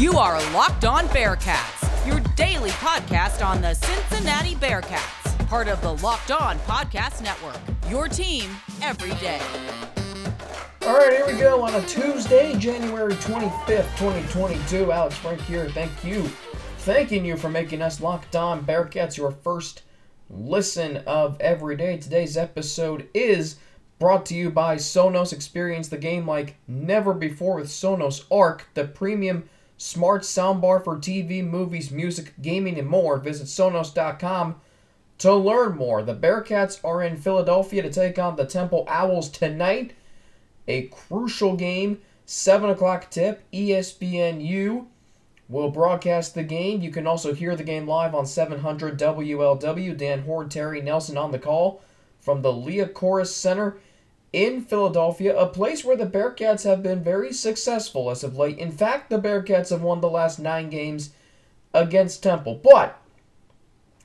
You are Locked On Bearcats, your daily podcast on the Cincinnati Bearcats, part of the Locked On Podcast Network. Your team every day. All right, here we go on a Tuesday, January 25th, 2022. Alex Frank here. Thank you. Thanking you for making us Locked On Bearcats your first listen of every day. Today's episode is brought to you by Sonos. Experience the game like never before with Sonos Arc, the premium smart soundbar for TV, movies, music, gaming, and more. Visit Sonos.com to learn more. The Bearcats are in Philadelphia to take on the Temple Owls tonight. A crucial game, 7 o'clock tip, ESPNU will broadcast the game. You can also hear the game live on 700 WLW. Dan Hoard, Terry Nelson on the call from the Liacouras Center in Philadelphia, a place where the Bearcats have been very successful as of late. In fact, the Bearcats have won the last nine games against Temple. But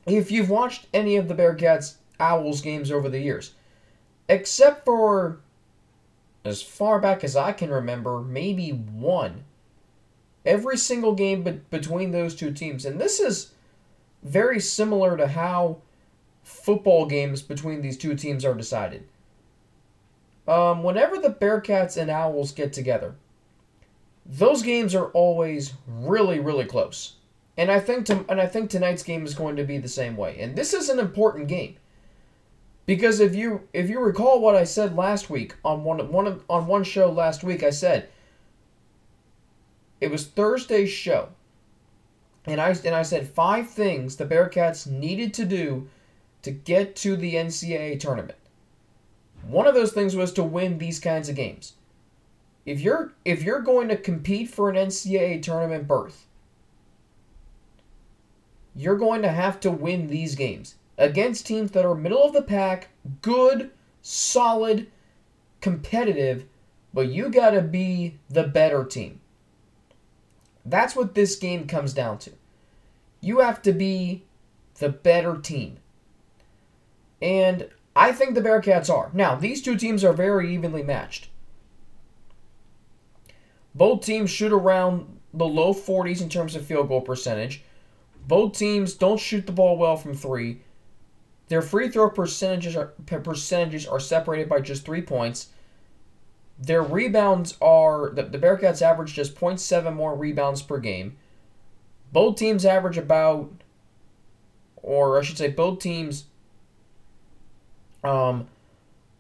if you've watched any of the Bearcats Owls games over the years, except for as far back as I can remember, maybe one, every single game be- between those two teams, and this is very similar to how football games between these two teams are decided um, whenever the Bearcats and Owls get together, those games are always really, really close. And I think to, and I think tonight's game is going to be the same way. And this is an important game. Because if you if you recall what I said last week on one one on one show last week, I said it was Thursday's show. And I and I said five things the Bearcats needed to do to get to the NCAA tournament. One of those things was to win these kinds of games. If you're if you're going to compete for an NCAA tournament berth, you're going to have to win these games against teams that are middle of the pack, good, solid, competitive, but you got to be the better team. That's what this game comes down to. You have to be the better team. And I think the Bearcats are. Now, these two teams are very evenly matched. Both teams shoot around the low 40s in terms of field goal percentage. Both teams don't shoot the ball well from three. Their free throw percentages are percentages are separated by just three points. Their rebounds are the, the Bearcats average just 0.7 more rebounds per game. Both teams average about, or I should say, both teams um,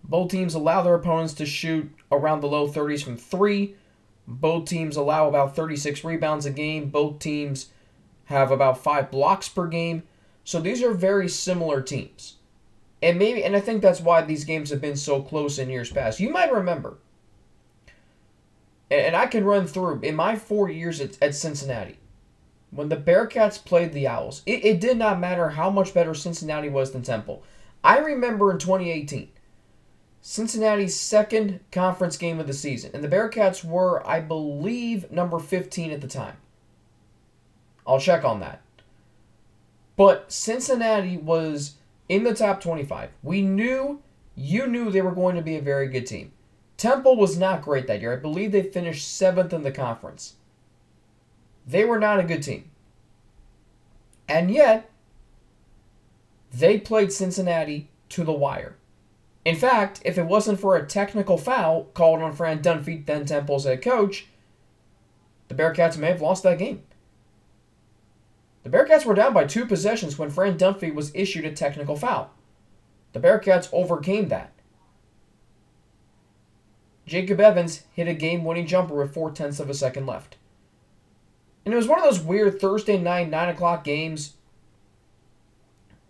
both teams allow their opponents to shoot around the low 30s from three. Both teams allow about 36 rebounds a game. Both teams have about five blocks per game. So these are very similar teams. And maybe and I think that's why these games have been so close in years past. You might remember, and I can run through in my four years at, at Cincinnati, when the Bearcats played the Owls, it, it did not matter how much better Cincinnati was than Temple. I remember in 2018, Cincinnati's second conference game of the season, and the Bearcats were, I believe, number 15 at the time. I'll check on that. But Cincinnati was in the top 25. We knew, you knew they were going to be a very good team. Temple was not great that year. I believe they finished seventh in the conference. They were not a good team. And yet, they played Cincinnati to the wire. In fact, if it wasn't for a technical foul called on Fran Dunphy, then Temple's head coach, the Bearcats may have lost that game. The Bearcats were down by two possessions when Fran Dunphy was issued a technical foul. The Bearcats overcame that. Jacob Evans hit a game winning jumper with four tenths of a second left. And it was one of those weird Thursday night, 9 o'clock games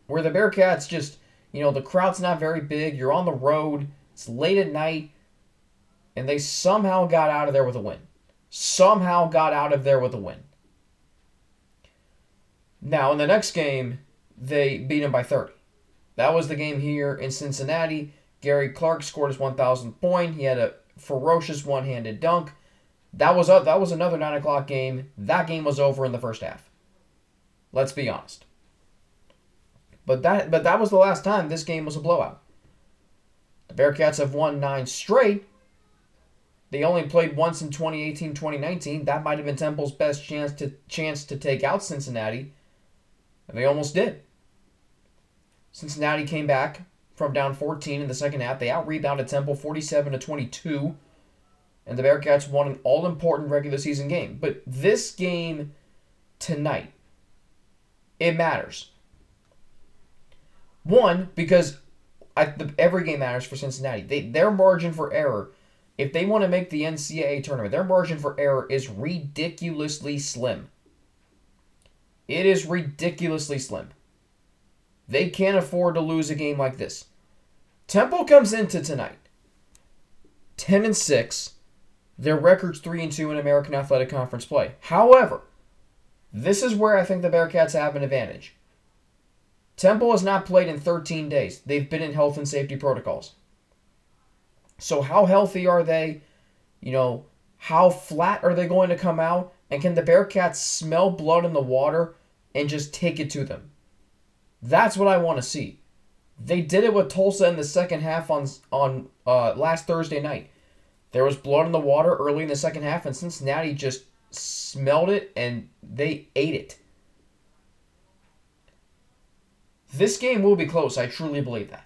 where the Bearcats just, you know, the crowd's not very big, you're on the road, it's late at night, and they somehow got out of there with a win. Somehow got out of there with a win. Now, in the next game, they beat them by 30. That was the game here in Cincinnati. Gary Clark scored his 1,000th point. He had a ferocious one-handed dunk. That was a, that was another nine o'clock game. That game was over in the first half. Let's be honest. But that but that was the last time this game was a blowout. The Bearcats have won nine straight. They only played once in 2018 2019. That might have been Temple's best chance to chance to take out Cincinnati. And they almost did. Cincinnati came back from down 14 in the second half. They out rebounded Temple 47 to 22. And the Bearcats won an all important regular season game. But this game tonight, it matters. One, because I, the, every game matters for Cincinnati. They, their margin for error, if they want to make the NCAA tournament, their margin for error is ridiculously slim. It is ridiculously slim. They can't afford to lose a game like this. Temple comes into tonight 10 and 6. Their record's 3 and 2 in American Athletic Conference play. However, this is where I think the Bearcats have an advantage. Temple has not played in 13 days. They've been in health and safety protocols. So, how healthy are they? You know, how flat are they going to come out? And can the Bearcats smell blood in the water and just take it to them? That's what I want to see. They did it with Tulsa in the second half on on uh, last Thursday night. There was blood in the water early in the second half, and Cincinnati just smelled it and they ate it. This game will be close. I truly believe that.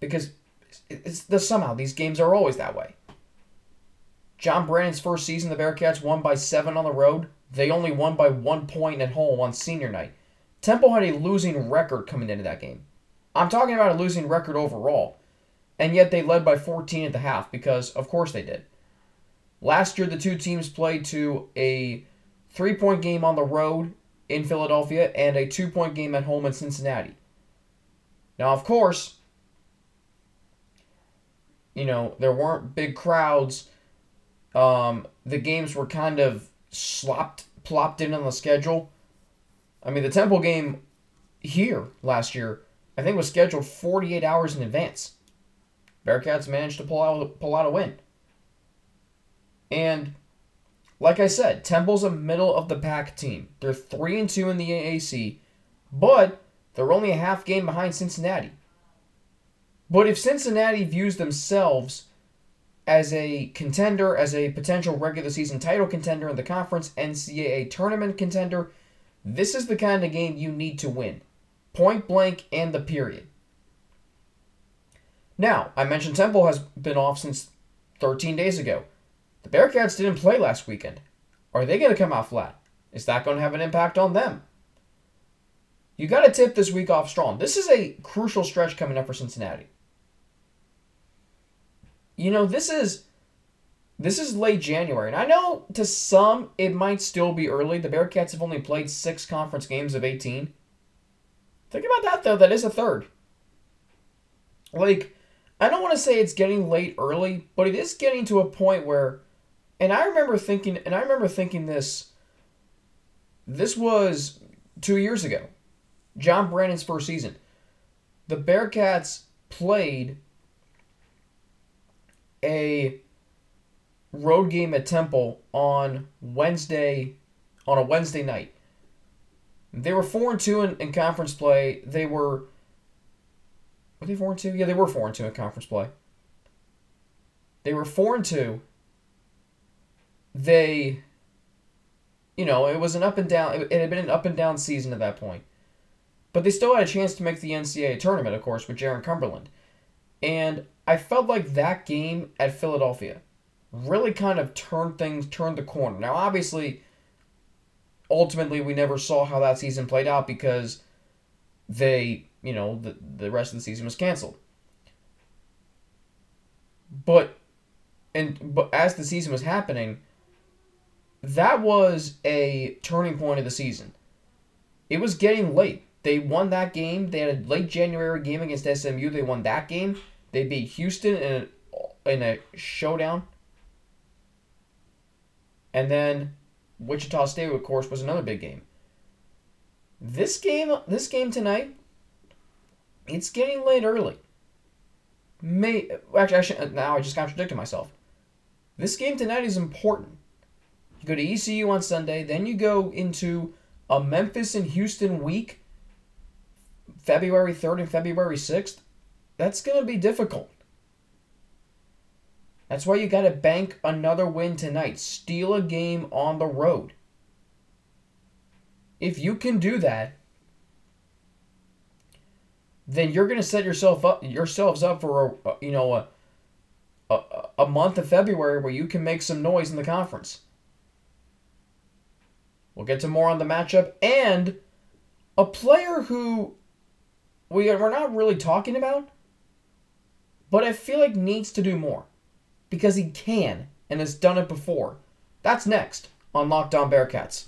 Because it's the somehow these games are always that way. John Brannen's first season, the Bearcats won by seven on the road. They only won by one point at home on senior night. Temple had a losing record coming into that game. I'm talking about a losing record overall. And yet they led by 14 at the half because, of course, they did. Last year, the two teams played to a three point game on the road in Philadelphia and a two point game at home in Cincinnati. Now, of course, you know, there weren't big crowds. Um, the games were kind of slopped, plopped in on the schedule. I mean, the Temple game here last year, I think, was scheduled 48 hours in advance. Bearcats managed to pull out pull out a win. And like I said, Temple's a middle of the pack team. They're 3 and 2 in the AAC, but they're only a half game behind Cincinnati. But if Cincinnati views themselves as a contender, as a potential regular season title contender in the conference, NCAA tournament contender, this is the kind of game you need to win. Point blank and the period. Now, I mentioned Temple has been off since 13 days ago. The Bearcats didn't play last weekend. Are they going to come out flat? Is that going to have an impact on them? You got to tip this week off strong. This is a crucial stretch coming up for Cincinnati. You know, this is this is late January, and I know to some it might still be early. The Bearcats have only played six conference games of 18. Think about that though, that is a third. Like, I don't want to say it's getting late early, but it is getting to a point where and I remember thinking, and I remember thinking this. This was two years ago, John Brannen's first season. The Bearcats played a road game at Temple on Wednesday, on a Wednesday night. They were four and two in, in conference play. They were. Were they four and two? Yeah, they were four and two in conference play. They were four and two they, you know, it was an up and down, it, had been an up and down season at that point. But they still had a chance to make the NCAA tournament, of course, with Jarron Cumberland. And I felt like that game at Philadelphia really kind of turned things, turned the corner. Now, obviously, ultimately, we never saw how that season played out because they, you know, the, the rest of the season was canceled. But, and but as the season was happening, that was a turning point of the season. It was getting late. They won that game. They had a late January game against SMU. They won that game. They beat Houston in a, in a showdown. And then Wichita State, of course, was another big game. This game, this game tonight, it's getting late early. May actually, now I just contradicted myself. This game tonight is important. Go to ECU on Sunday, then you go into a Memphis and Houston week, February 3rd and February 6th. That's going to be difficult. That's why you got to bank another win tonight. Steal a game on the road. If you can do that, then you're going to set yourself up yourselves up for a, you know a, a a month of February where you can make some noise in the conference. We'll get to more on the matchup and a player who we are, we're not really talking about, but I feel like needs to do more because he can and has done it before. That's next on Locked On Bearcats.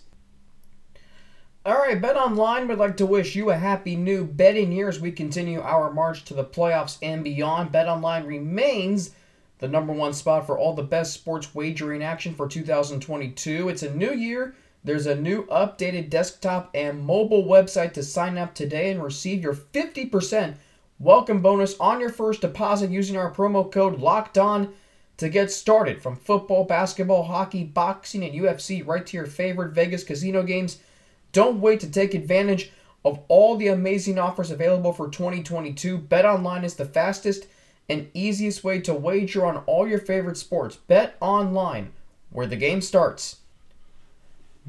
All right, Bet Online would like to wish you a happy new betting year as we continue our march to the playoffs and beyond. Bet Online remains the number one spot for all the best sports wagering action for 2022. It's a new year. There's a new updated desktop and mobile website to sign up today and receive your 50% welcome bonus on your first deposit using our promo code Locked On to get started. From football, basketball, hockey, boxing, and UFC, right to your favorite Vegas casino games. Don't wait to take advantage of all the amazing offers available for 2022. BetOnline is the fastest and easiest way to wager on all your favorite sports. Bet online, where the game starts.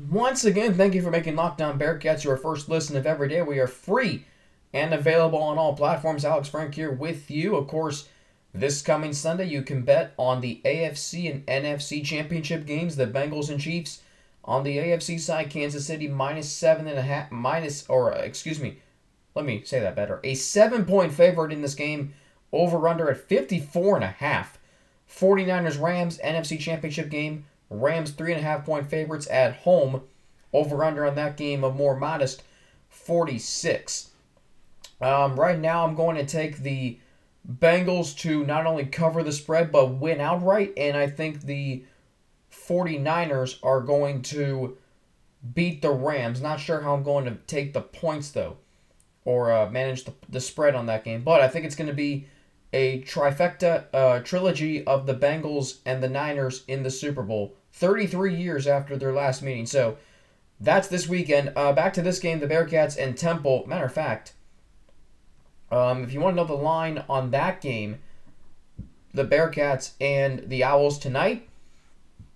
Once again, thank you for making Locked On Bearcats your first listen of every day. We are free and available on all platforms. Alex Frank here with you. Of course, this coming Sunday, you can bet on the AFC and NFC championship games, the Bengals and Chiefs on the AFC side, Kansas City minus seven and a half, minus, or uh, excuse me, let me say that better. A seven point favorite in this game, over under at 54 and a half. 49ers Rams NFC Championship game. Rams three and a half point favorites at home. Over under on that game, a more modest 46. Um, right now, I'm going to take the Bengals to not only cover the spread but win outright, and I think the 49ers are going to beat the Rams. Not sure how I'm going to take the points though, or uh, manage the, the spread on that game. But I think it's going to be a trifecta uh, trilogy of the Bengals and the Niners in the Super Bowl, 33 years after their last meeting. So that's this weekend. Uh, back to this game, the Bearcats and Temple. Matter of fact, um, if you want to know the line on that game, the Bearcats and the Owls tonight,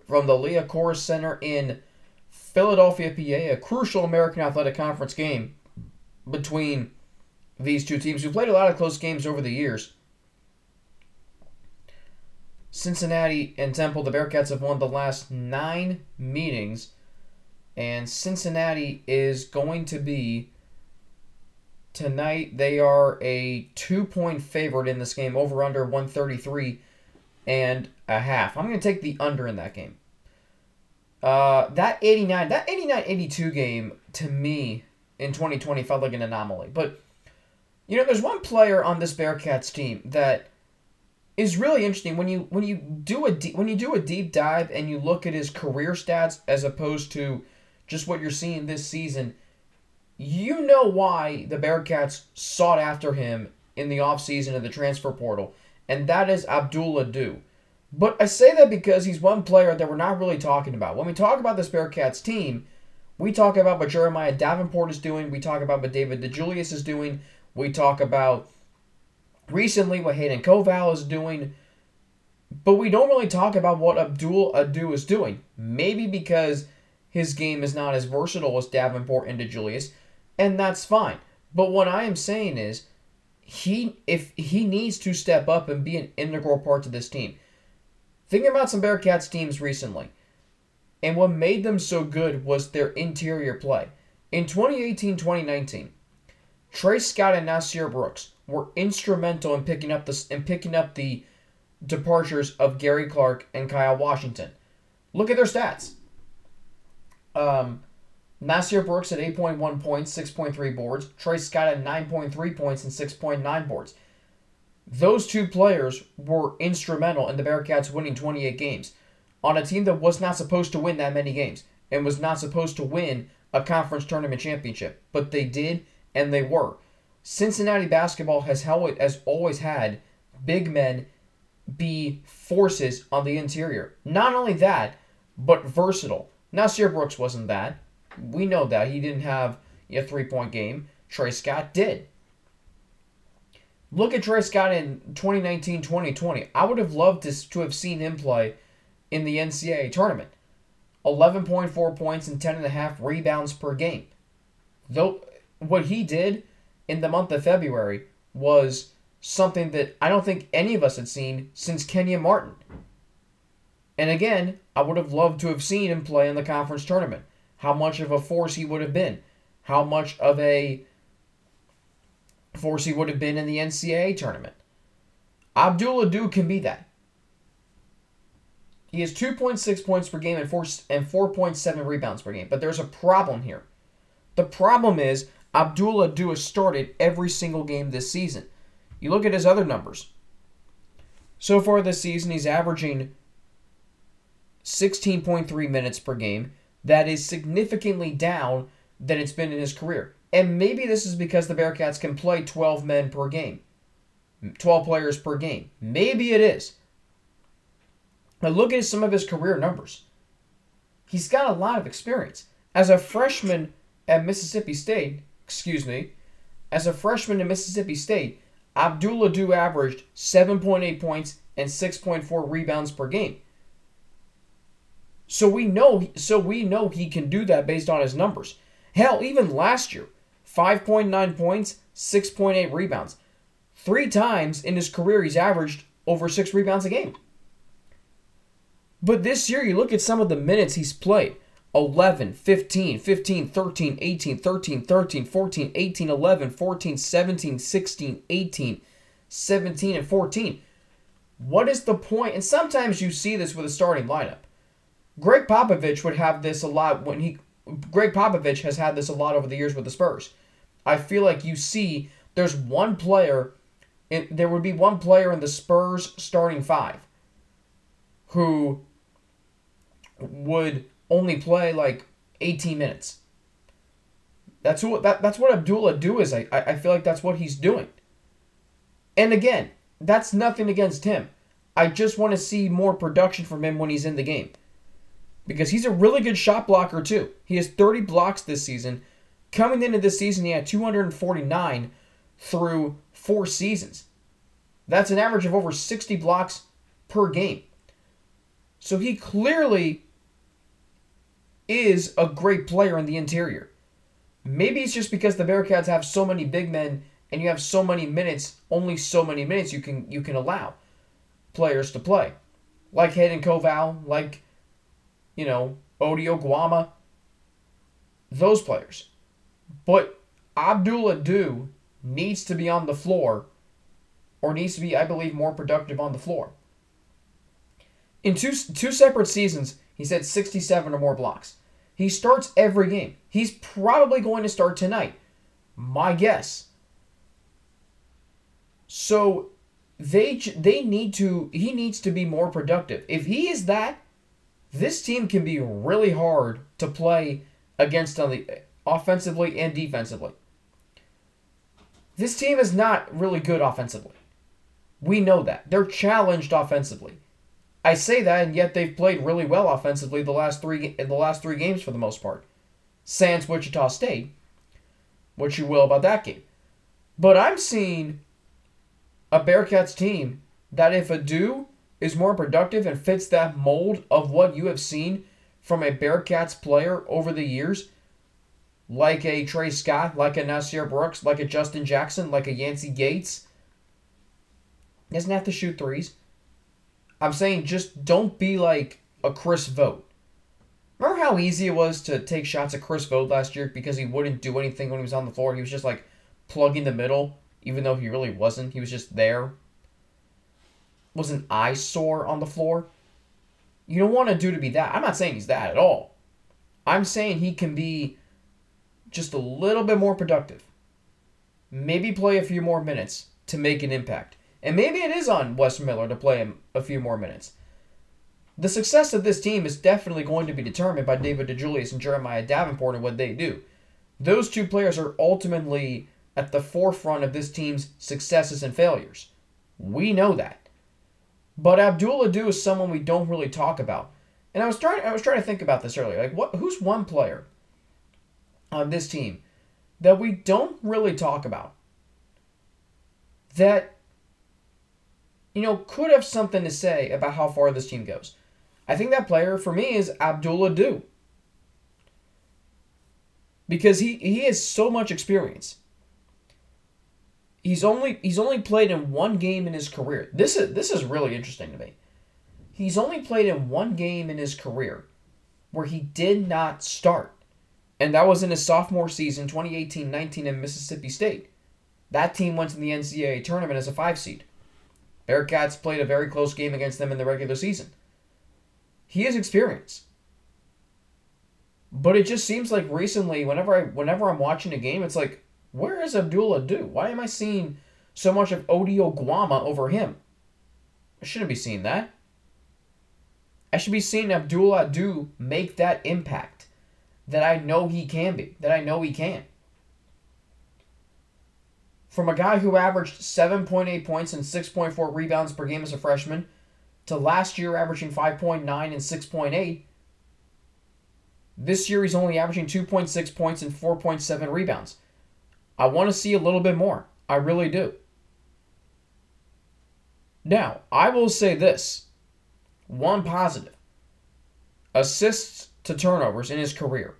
from the Liacouras Center in Philadelphia, PA, a crucial American Athletic Conference game between these two teams who played a lot of close games over the years. Cincinnati and Temple, the Bearcats have won the last nine meetings, and Cincinnati is going to be tonight. They are a two point favorite in this game, over under 133 and a half. I'm going to take the under in that game. Uh, that 89, that 89-82 game to me in 2020 felt like an anomaly. But you know, there's one player on this Bearcats team that is really interesting when you when you do a deep, when you do a deep dive and you look at his career stats as opposed to just what you're seeing this season. You know why the Bearcats sought after him in the offseason of the transfer portal and that is Abdul Ado. But I say that because he's one player that we're not really talking about. When we talk about this Bearcats team, we talk about what Jeremiah Davenport is doing. We talk about what David DeJulius is doing. We talk about recently what Hayden Koval is doing. But we don't really talk about what Abdul Ado is doing. Maybe because his game is not as versatile as Davenport and DeJulius, and that's fine. But what I am saying is he if he needs to step up and be an integral part to this team. Thinking about some Bearcats teams recently, and what made them so good was their interior play. In 2018-2019, Tre Scott and Nysier Brooks were instrumental in picking up the in picking up the departures of Gary Clark and Kyle Washington. Look at their stats. Um, Nysier Brooks at 8.1 points, 6.3 boards. Tre Scott at 9.3 points and 6.9 boards. Those two players were instrumental in the Bearcats winning 28 games on a team that was not supposed to win that many games and was not supposed to win a conference tournament championship, but they did and they were. Cincinnati basketball has held, has always had big men be forces on the interior. Not only that, but versatile. Nysier Brooks wasn't that. We know that. He didn't have a three point game. Tre Scott did. Look at Tre Scott in 2019 2020. I would have loved to, to have seen him play in the NCAA tournament. 11.4 points and 10.5 rebounds per game. Though what he did in the month of February was something that I don't think any of us had seen since Kenyon Martin. And again, I would have loved to have seen him play in the conference tournament. How much of a force he would have been. How much of a force he would have been in the NCAA tournament. Abdul Ado can be that. He has 2.6 points per game and 4 and 4.7 rebounds per game. But there's a problem here. The problem is Abdul Ado has started every single game this season. You look at his other numbers. So far this season, he's averaging 16.3 minutes per game. That is significantly down than it's been in his career. And maybe this is because the Bearcats can play 12 men per game, 12 players per game. Maybe it is. But look at some of his career numbers. He's got a lot of experience. As a freshman at Mississippi State, excuse me, as a freshman in Mississippi State, Abdul Ado averaged 7.8 points and 6.4 rebounds per game. So we know so we know he can do that based on his numbers. Hell, even last year, 5.9 points, 6.8 rebounds. Three times in his career he's averaged over 6 rebounds a game. But this year, you look at some of the minutes he's played 11, 15, 15, 13, 18, 13, 13, 14, 18, 11, 14, 17, 16, 18, 17, and 14. What is the point? And sometimes you see this with a starting lineup. Gregg Popovich would have this a lot when he. Gregg Popovich has had this a lot over the years with the Spurs. I feel like you see there's one player, and there would be one player in the Spurs starting five who would only play like 18 minutes. That's what that, that's what Abdul Ado is. I I feel like that's what he's doing. And again, that's nothing against him. I just want to see more production from him when he's in the game. Because he's a really good shot blocker too. He has 30 blocks this season. Coming into this season, he had 249 through four seasons. That's an average of over 60 blocks per game. So he clearly is a great player in the interior. Maybe it's just because the Bearcats have so many big men and you have so many minutes, only so many minutes you can you can allow players to play. Like Hayden Koval, like you know, Ody Oguama, those players. But Abdul Ado needs to be on the floor or needs to be, I believe, more productive on the floor. In two, two separate seasons, He's had 67 or more blocks. He starts every game. He's probably going to start tonight. My guess. So they they need to he needs to be more productive. If he is that, this team can be really hard to play against on the offensively and defensively. This team is not really good offensively. We know that. They're challenged offensively. I say that, and yet they've played really well offensively the last three the last three games for the most part. Sans Wichita State, what you will about that game. But I'm seeing a Bearcats team that if Ado is more productive and fits that mold of what you have seen from a Bearcats player over the years, like a Tre Scott, like a Nysier Brooks, like a Justin Jackson, like a Yancey Gates, doesn't have to shoot threes I'm saying just don't be like a Chris Vogt. Remember how easy it was to take shots at Chris Vogt last year because he wouldn't do anything when he was on the floor? He was just like plugging the middle, even though he really wasn't. He was just there. Was an eyesore on the floor. You don't want to do to be that. I'm not saying he's that at all. I'm saying he can be just a little bit more productive. Maybe play a few more minutes to make an impact. And maybe it is on Wes Miller to play him a few more minutes. The success of this team is definitely going to be determined by David DeJulius and Jeremiah Davenport and what they do. Those two players are ultimately at the forefront of this team's successes and failures. We know that. But Abdul Ado is someone we don't really talk about. And I was trying I was trying to think about this earlier. Like what who's one player on this team that we don't really talk about that you know, could have something to say about how far this team goes. I think that player for me is Abdul Ado. Because he, he has so much experience. He's only he's only played in one game in his career. This is this is really interesting to me. He's only played in one game in his career where he did not start. And that was in his sophomore season, 2018-19 in Mississippi State. That team went to the NCAA tournament as a 5 seed. Bearcats played a very close game against them in the regular season. He has experience. But it just seems like recently, whenever I whenever I'm watching a game, it's like, where is Abdul Ado? Why am I seeing so much of Ody Oguama over him? I shouldn't be seeing that. I should be seeing Abdul Ado make that impact that I know he can be, that I know he can. From a guy who averaged 7.8 points and 6.4 rebounds per game as a freshman to last year averaging 5.9 and 6.8, this year he's only averaging 2.6 points and 4.7 rebounds. I want to see a little bit more. I really do. Now, I will say this one positive assists to turnovers in his career.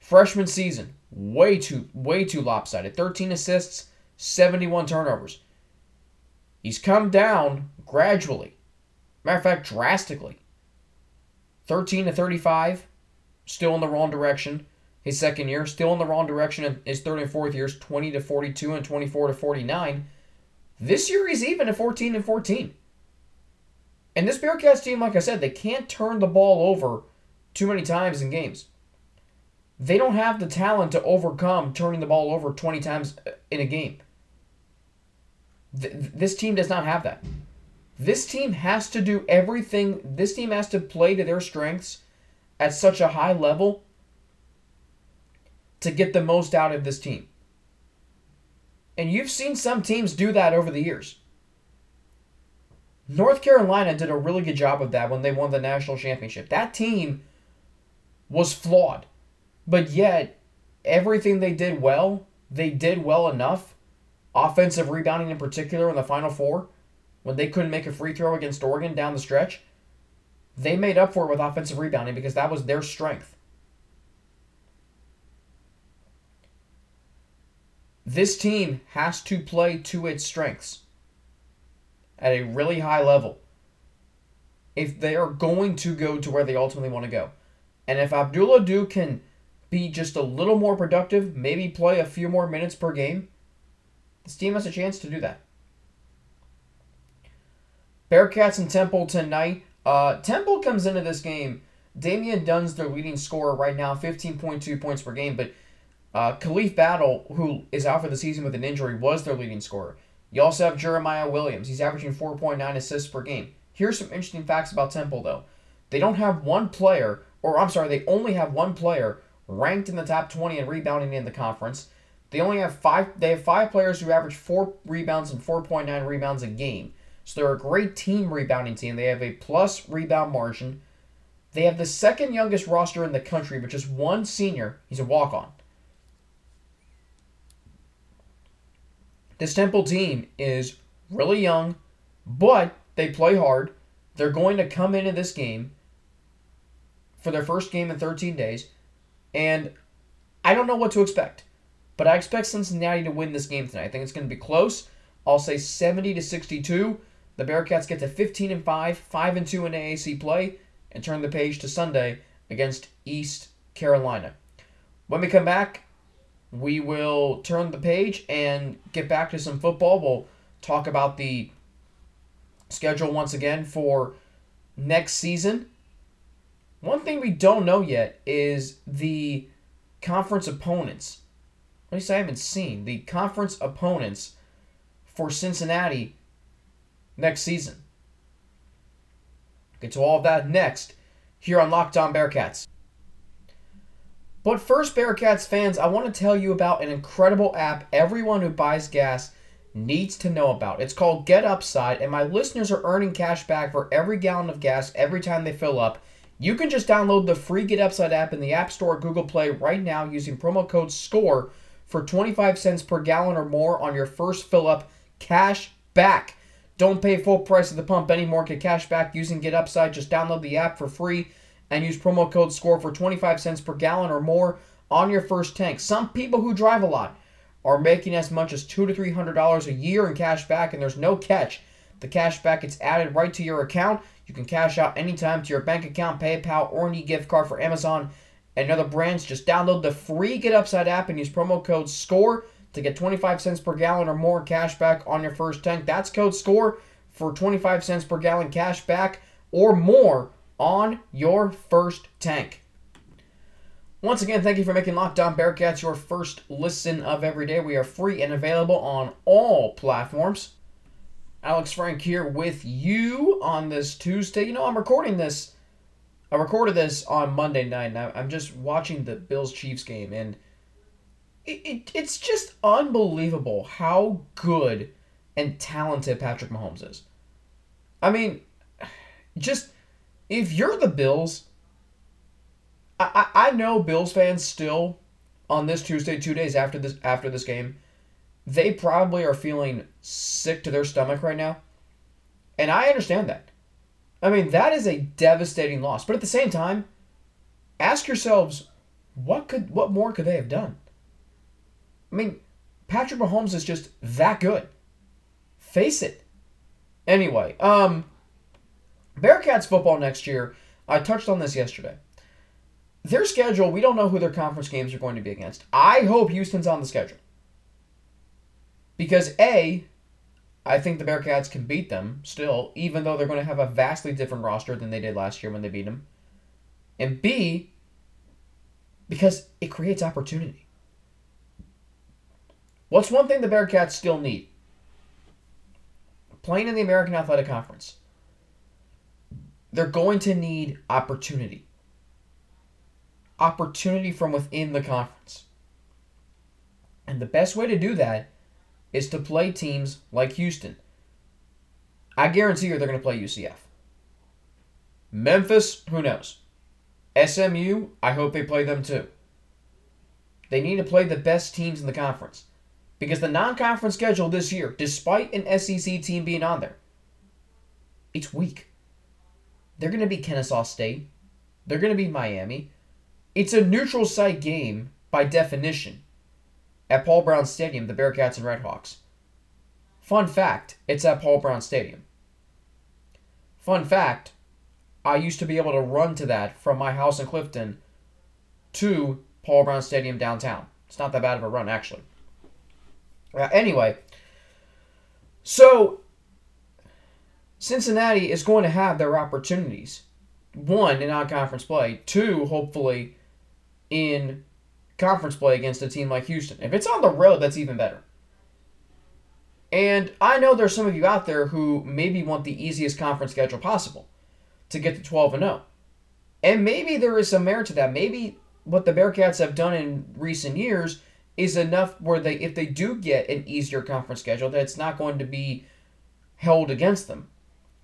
Freshman season, way too way too lopsided. 13 assists, 71 turnovers. He's come down gradually. Matter of fact, drastically. 13 to 35, still in the wrong direction. His second year, still in the wrong direction in his third and fourth years, 20 to 42 and 24 to 49. This year he's even at 14 and 14. And this Bearcats team, like I said, they can't turn the ball over too many times in games. They don't have the talent to overcome turning the ball over 20 times uh, in a game. Th- this team does not have that. This team has to do everything, this team has to play to their strengths at such a high level to get the most out of this team. And you've seen some teams do that over the years. North Carolina did a really good job of that when they won the national championship. That team was flawed, but yet everything they did well, they did well enough. Offensive rebounding in particular in the Final Four, when they couldn't make a free throw against Oregon down the stretch, they made up for it with offensive rebounding because that was their strength. This team has to play to its strengths at a really high level if they are going to go to where they ultimately want to go. And if Abdul Ado can be just a little more productive, maybe play a few more minutes per game, this team has a chance to do that. Bearcats and Temple tonight. Uh, Temple comes into this game. Damian Dunn's their leading scorer right now, 15.2 points per game, but uh, Khalif Battle, who is out for the season with an injury, was their leading scorer. You also have Jeremiah Williams. He's averaging 4.9 assists per game. Here's some interesting facts about Temple, though. They don't have one player, or I'm sorry, they only have one player ranked in the top 20 in rebounding in the conference. They only have five. They have five players who average four rebounds and 4.9 rebounds a game. So they're a great team rebounding team. They have a plus rebound margin. They have the second youngest roster in the country, but just one senior. He's a walk on. This Temple team is really young, but they play hard. They're going to come into this game for their first game in 13 days, and I don't know what to expect, but I expect Cincinnati to win this game tonight. I think it's going to be close. I'll say 70 to 62. The Bearcats get to 15 and 5, 5 and 2 in AAC play, and turn the page to Sunday against East Carolina. When we come back, we will turn the page and get back to some football. We'll talk about the schedule once again for next season. One thing we don't know yet is the conference opponents. At least I haven't seen the conference opponents for Cincinnati next season. Get to all of that next here on Locked On Bearcats. But first, Bearcats fans, I want to tell you about an incredible app everyone who buys gas needs to know about. It's called Get Upside, and my listeners are earning cash back for every gallon of gas every time they fill up. You can just download the free Get Upside app in the App Store or Google Play right now using promo code SCORE for 25 cents per gallon or more on your first fill up cash back. Don't pay full price at the pump anymore. Get cash back using Get Upside. Just download the app for free and use promo code SCORE for 25 cents per gallon or more on your first tank. Some people who drive a lot are making as much as two to three hundred dollars a year in cash back, and there's no catch. The cash back gets added right to your account. You can cash out anytime to your bank account, PayPal, or any gift card for Amazon and other brands. Just download the free Get Upside app and use promo code SCORE to get 25 cents per gallon or more cash back on your first tank. That's code SCORE for 25 cents per gallon cash back or more on your first tank. Once again, thank you for making Locked On Bearcats your first listen of every day. We are free and available on all platforms. Alex Frank here with you on this Tuesday. You know, I'm recording this. I recorded this on Monday night, and I'm just watching the Bills Chiefs game, and it, it, it's just unbelievable how good and talented Patrick Mahomes is. I mean, just if you're the Bills, I, I, I know Bills fans still on this Tuesday, two days after this after this game, they probably are feeling sick to their stomach right now. And I understand that. I mean, that is a devastating loss. But at the same time, ask yourselves, what could what more could they have done? I mean, Patrick Mahomes is just that good. Face it. Anyway, um Bearcats football next year, I touched on this yesterday. Their schedule, we don't know who their conference games are going to be against. I hope Houston's on the schedule. Because A, I think the Bearcats can beat them still, even though they're going to have a vastly different roster than they did last year when they beat them. And B, because it creates opportunity. What's one thing the Bearcats still need? Playing in the American Athletic Conference. They're going to need opportunity. Opportunity from within the conference. And the best way to do that is to play teams like Houston. I guarantee you they're going to play UCF. Memphis, who knows? SMU, I hope they play them too. They need to play the best teams in the conference. Because the non conference schedule this year, despite an SEC team being on there, it's weak. They're going to be Kennesaw State. They're going to be Miami. It's a neutral site game by definition at Paul Brown Stadium, the Bearcats and Redhawks. Fun fact it's at Paul Brown Stadium. Fun fact I used to be able to run to that from my house in Clifton to Paul Brown Stadium downtown. It's not that bad of a run, actually. Uh, anyway, so Cincinnati is going to have their opportunities. One, in non conference play. Two, hopefully, in conference play against a team like Houston. If it's on the road, that's even better. And I know there's some of you out there who maybe want the easiest conference schedule possible to get to 12 and 0. And maybe there is some merit to that. Maybe what the Bearcats have done in recent years is enough where they if they do get an easier conference schedule that it's not going to be held against them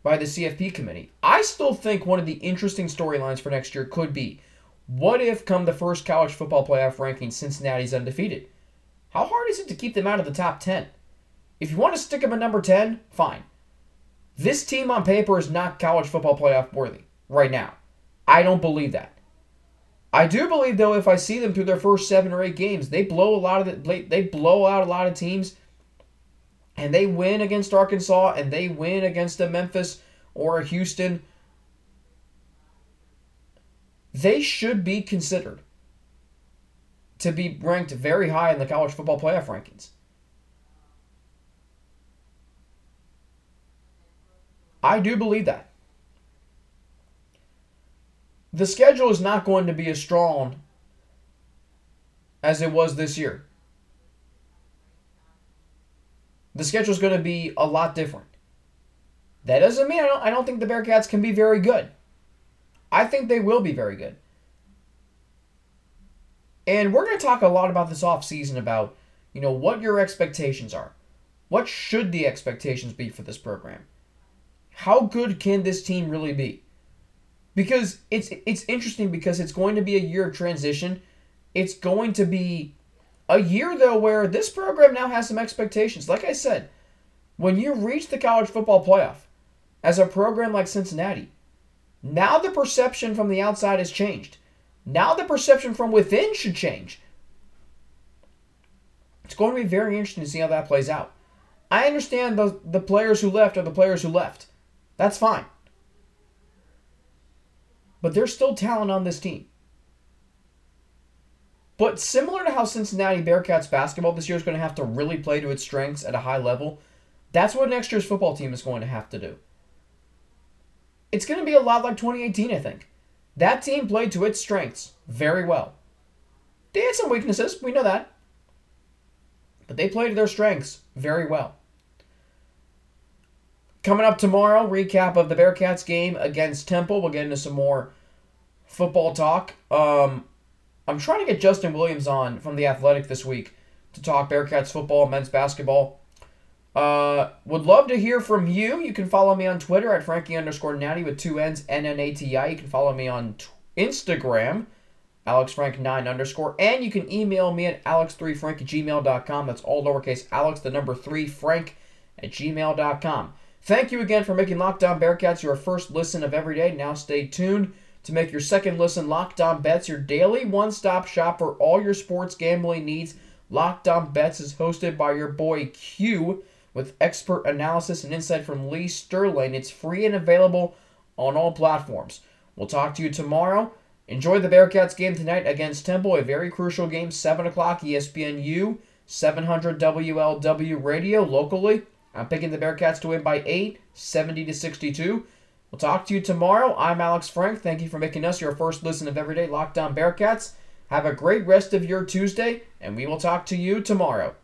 by the CFP committee. I still think one of the interesting storylines for next year could be what if, come the first college football playoff ranking, Cincinnati's undefeated? How hard is it to keep them out of the top 10? If you want to stick them at number 10, fine. This team on paper is not college football playoff worthy right now. I don't believe that. I do believe though if I see them through their first 7 or 8 games, they blow a lot of the, they blow out a lot of teams and they win against Arkansas and they win against a Memphis or a Houston they should be considered to be ranked very high in the college football playoff rankings. I do believe that. The schedule is not going to be as strong as it was this year. The schedule is going to be a lot different. That doesn't mean I don't, I don't think the Bearcats can be very good. I think they will be very good. And we're going to talk a lot about this offseason about, you know, what your expectations are. What should the expectations be for this program? How good can this team really be? Because it's it's interesting because it's going to be a year of transition. It's going to be a year though where this program now has some expectations. Like I said, when you reach the college football playoff as a program like Cincinnati, now the perception from the outside has changed. Now the perception from within should change. It's going to be very interesting to see how that plays out. I understand the, the players who left are the players who left. That's fine. But there's still talent on this team. But similar to how Cincinnati Bearcats basketball this year is going to have to really play to its strengths at a high level, that's what next year's football team is going to have to do. It's going to be a lot like 2018, I think. That team played to its strengths very well. They had some weaknesses, we know that. But they played to their strengths very well. Coming up tomorrow, recap of the Bearcats game against Temple. We'll get into some more football talk. Um, I'm trying to get Justin Williams on from The Athletic this week to talk Bearcats football, men's basketball. Uh, would love to hear from you. You can follow me on Twitter at Frankie underscore Natty with two N's, N N A T I. You can follow me on t- Instagram, AlexFrank9 underscore, and you can email me at alex3frank at gmail.com. That's all lowercase alex, the number 3, frank at gmail.com. Thank you again for making Locked On Bearcats your first listen of every day. Now stay tuned to make your second listen Locked On Bets your daily one stop shop for all your sports gambling needs. Locked On Bets is hosted by your boy Q with expert analysis and insight from Lee Sterling. It's free and available on all platforms. We'll talk to you tomorrow. Enjoy the Bearcats game tonight against Temple, a very crucial game, 7 o'clock, ESPNU, 700 WLW radio locally. I'm picking the Bearcats to win by 8, 70 to 62. We'll talk to you tomorrow. I'm Alex Frank. Thank you for making us your first listen of Everyday Locked On Bearcats. Have a great rest of your Tuesday, and we will talk to you tomorrow.